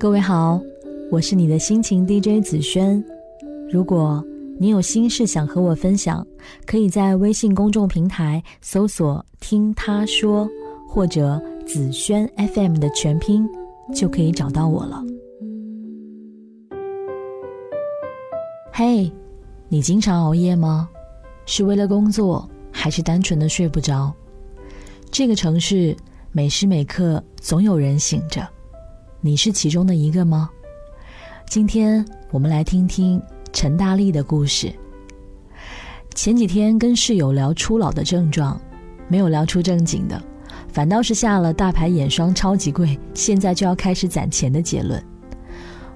各位好，我是你的心情 DJ 紫萱。如果你有心事想和我分享，可以在微信公众平台搜索“听他说”或者“紫萱 FM” 的全拼，就可以找到我了。嘿，你经常熬夜吗？是为了工作，还是单纯的睡不着？这个城市每时每刻总有人醒着，你是其中的一个吗？今天我们来听听陈大力的故事。前几天跟室友聊初老的症状，没有聊出正经的，反倒是下了大牌眼霜超级贵，现在就要开始攒钱的结论。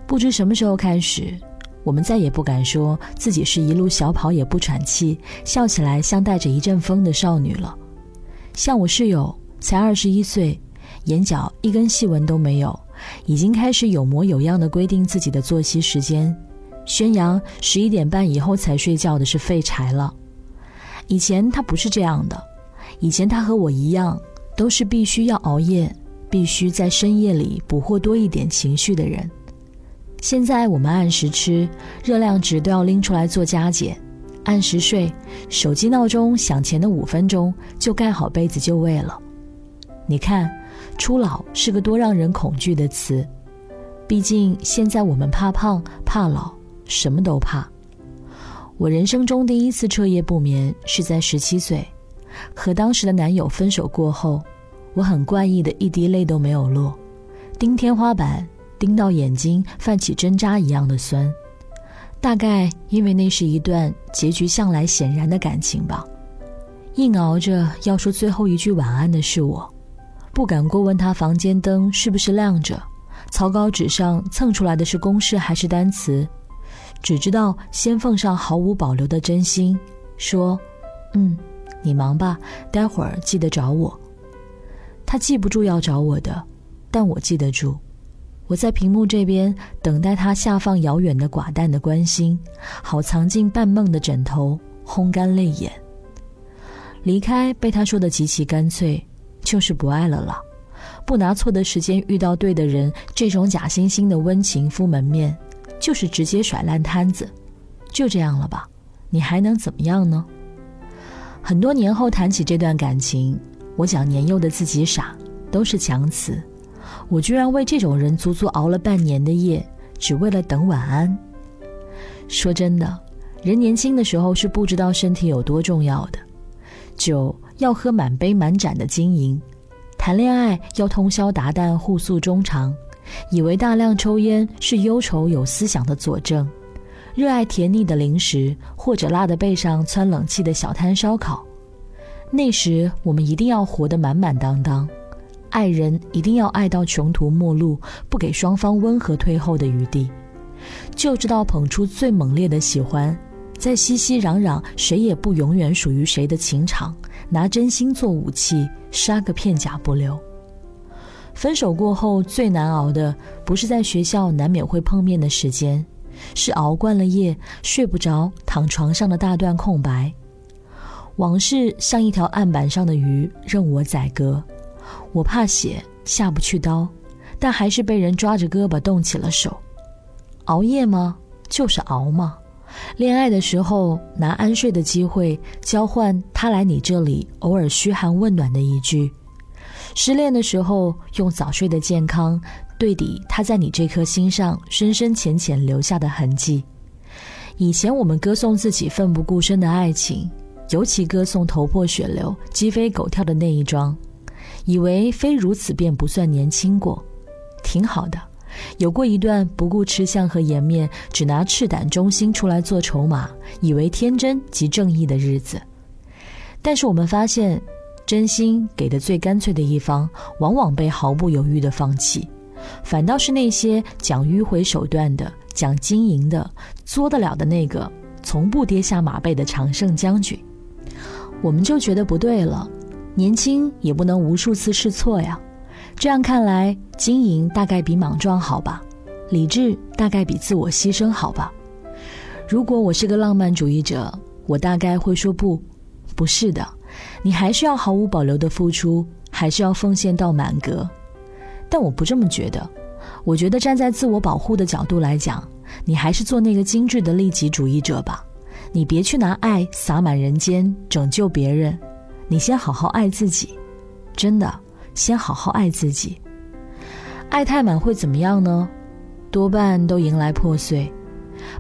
不知什么时候开始，我们再也不敢说自己是一路小跑也不喘气，笑起来像带着一阵风的少女了。像我室友才二十一岁，眼角一根细纹都没有，已经开始有模有样的规定自己的作息时间，宣扬十一点半以后才睡觉的是废柴了。以前他不是这样的，以前他和我一样，都是必须要熬夜，必须在深夜里捕获多一点情绪的人。现在我们按时吃，热量值都要拎出来做加减。按时睡，手机闹钟响前的五分钟就盖好被子就位了。你看，初老是个多让人恐惧的词。毕竟现在我们怕胖、怕老，什么都怕。我人生中第一次彻夜不眠是在十七岁，和当时的男友分手过后，我很怪异的一滴泪都没有落，盯天花板，盯到眼睛泛起针扎一样的酸。大概因为那是一段结局向来显然的感情吧，硬熬着要说最后一句晚安的是我，不敢过问他房间灯是不是亮着，草稿纸上蹭出来的是公式还是单词，只知道先奉上毫无保留的真心，说：“嗯，你忙吧，待会儿记得找我。”他记不住要找我的，但我记得住。我在屏幕这边等待他下放遥远的寡淡的关心，好藏进半梦的枕头，烘干泪眼。离开被他说的极其干脆，就是不爱了啦。不拿错的时间遇到对的人，这种假惺惺的温情敷门面，就是直接甩烂摊子。就这样了吧，你还能怎么样呢？很多年后谈起这段感情，我讲年幼的自己傻，都是强词。我居然为这种人足足熬了半年的夜，只为了等晚安。说真的，人年轻的时候是不知道身体有多重要的，酒要喝满杯满盏的经营，谈恋爱要通宵达旦互诉衷肠，以为大量抽烟是忧愁有思想的佐证，热爱甜腻的零食或者辣的背上窜冷气的小摊烧烤。那时我们一定要活得满满当当。爱人一定要爱到穷途末路，不给双方温和退后的余地，就知道捧出最猛烈的喜欢，在熙熙攘攘谁也不永远属于谁的情场，拿真心做武器，杀个片甲不留。分手过后最难熬的，不是在学校难免会碰面的时间，是熬惯了夜睡不着，躺床上的大段空白。往事像一条案板上的鱼，任我宰割。我怕血下不去刀，但还是被人抓着胳膊动起了手。熬夜吗？就是熬吗？恋爱的时候拿安睡的机会交换他来你这里偶尔嘘寒问暖的一句；失恋的时候用早睡的健康对抵他在你这颗心上深深浅浅留下的痕迹。以前我们歌颂自己奋不顾身的爱情，尤其歌颂头破血流、鸡飞狗跳的那一桩。以为非如此便不算年轻过，挺好的。有过一段不顾吃相和颜面，只拿赤胆忠心出来做筹码，以为天真及正义的日子。但是我们发现，真心给的最干脆的一方，往往被毫不犹豫的放弃，反倒是那些讲迂回手段的、讲经营的、作得了的那个，从不跌下马背的常胜将军，我们就觉得不对了。年轻也不能无数次试错呀，这样看来，经营大概比莽撞好吧，理智大概比自我牺牲好吧。如果我是个浪漫主义者，我大概会说不，不是的，你还是要毫无保留的付出，还是要奉献到满格。但我不这么觉得，我觉得站在自我保护的角度来讲，你还是做那个精致的利己主义者吧。你别去拿爱洒满人间，拯救别人。你先好好爱自己，真的，先好好爱自己。爱太满会怎么样呢？多半都迎来破碎。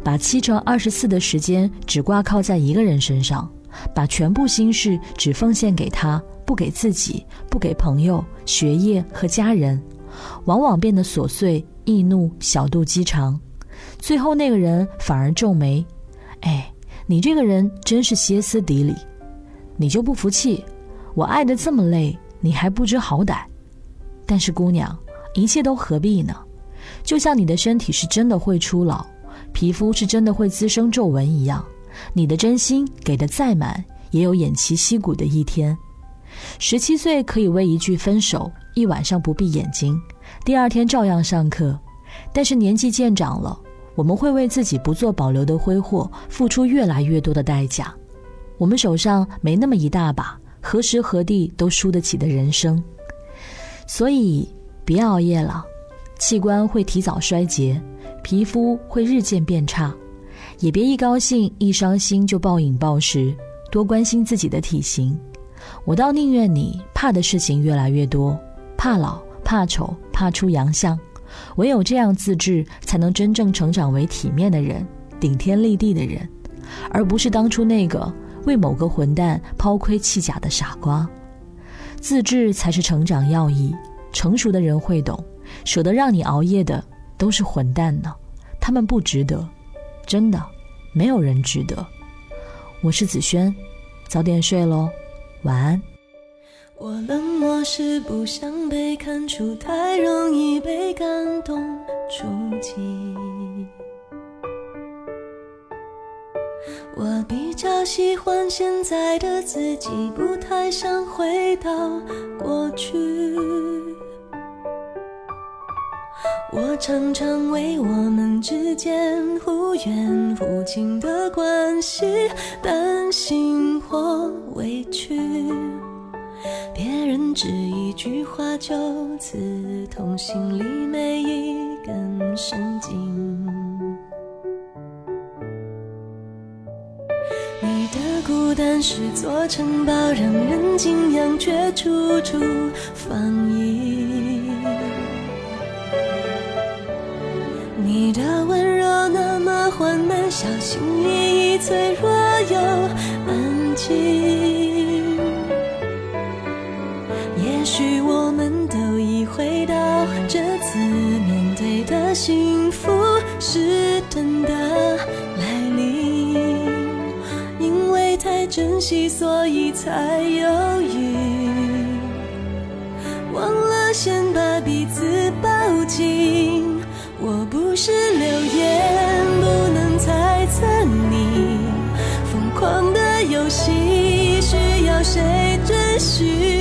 把七乘二十四的时间只挂靠在一个人身上，把全部心事只奉献给他，不给自己，不给朋友、学业和家人，往往变得琐碎、易怒、小肚鸡肠。最后那个人反而皱眉：“哎，你这个人真是歇斯底里。”你就不服气？我爱的这么累，你还不知好歹？但是姑娘，一切都何必呢？就像你的身体是真的会出老，皮肤是真的会滋生皱纹一样，你的真心给的再满，也有偃旗息鼓的一天。十七岁可以为一句分手，一晚上不闭眼睛，第二天照样上课。但是年纪渐长了，我们会为自己不做保留的挥霍，付出越来越多的代价。我们手上没那么一大把，何时何地都输得起的人生，所以别熬夜了，器官会提早衰竭，皮肤会日渐变差，也别一高兴一伤心就暴饮暴食，多关心自己的体型。我倒宁愿你怕的事情越来越多，怕老、怕丑、怕出洋相，唯有这样自制，才能真正成长为体面的人，顶天立地的人，而不是当初那个。为某个混蛋抛盔弃甲的傻瓜，自制才是成长要义。成熟的人会懂，舍得让你熬夜的都是混蛋呢，他们不值得，真的，没有人值得。我是子轩，早点睡喽，晚安。我冷漠是不想被看出，太容易被感动触及。喜欢现在的自己，不太想回到过去。我常常为我们之间忽远忽近的关系担心或委屈，别人只一句话就刺痛心里每一根神经。孤单是座城堡，让人敬仰，却处处防御。你的温柔那么缓慢，小心翼翼，脆弱又安静。珍惜，所以才犹豫，忘了先把彼此抱紧。我不是流言，不能猜测你疯狂的游戏，需要谁准许？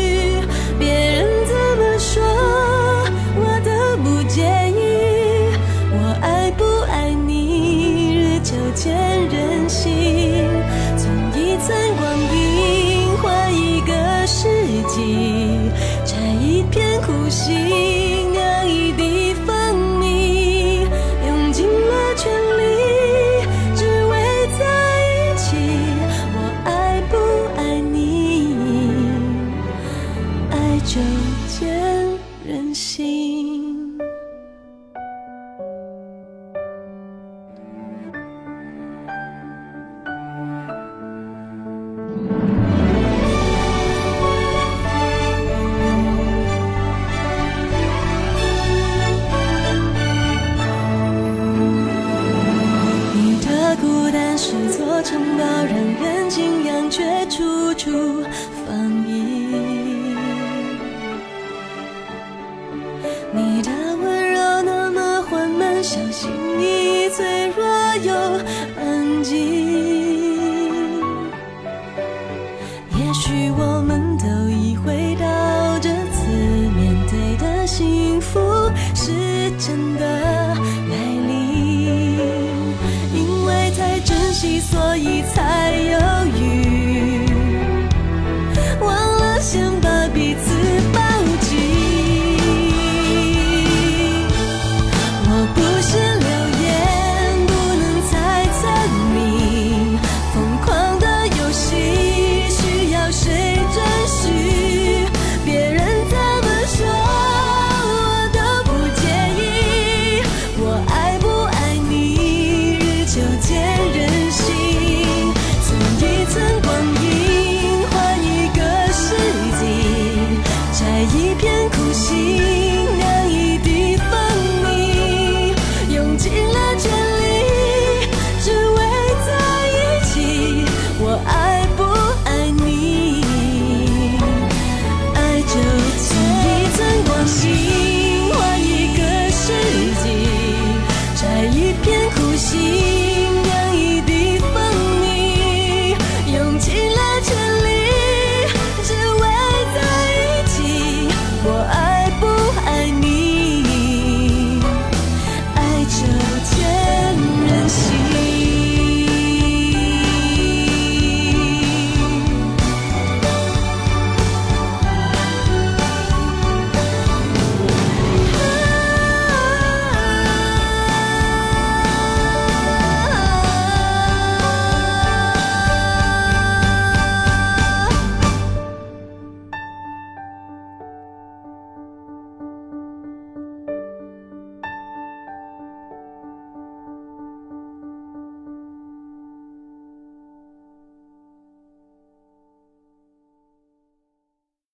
小心翼翼，脆弱又安静。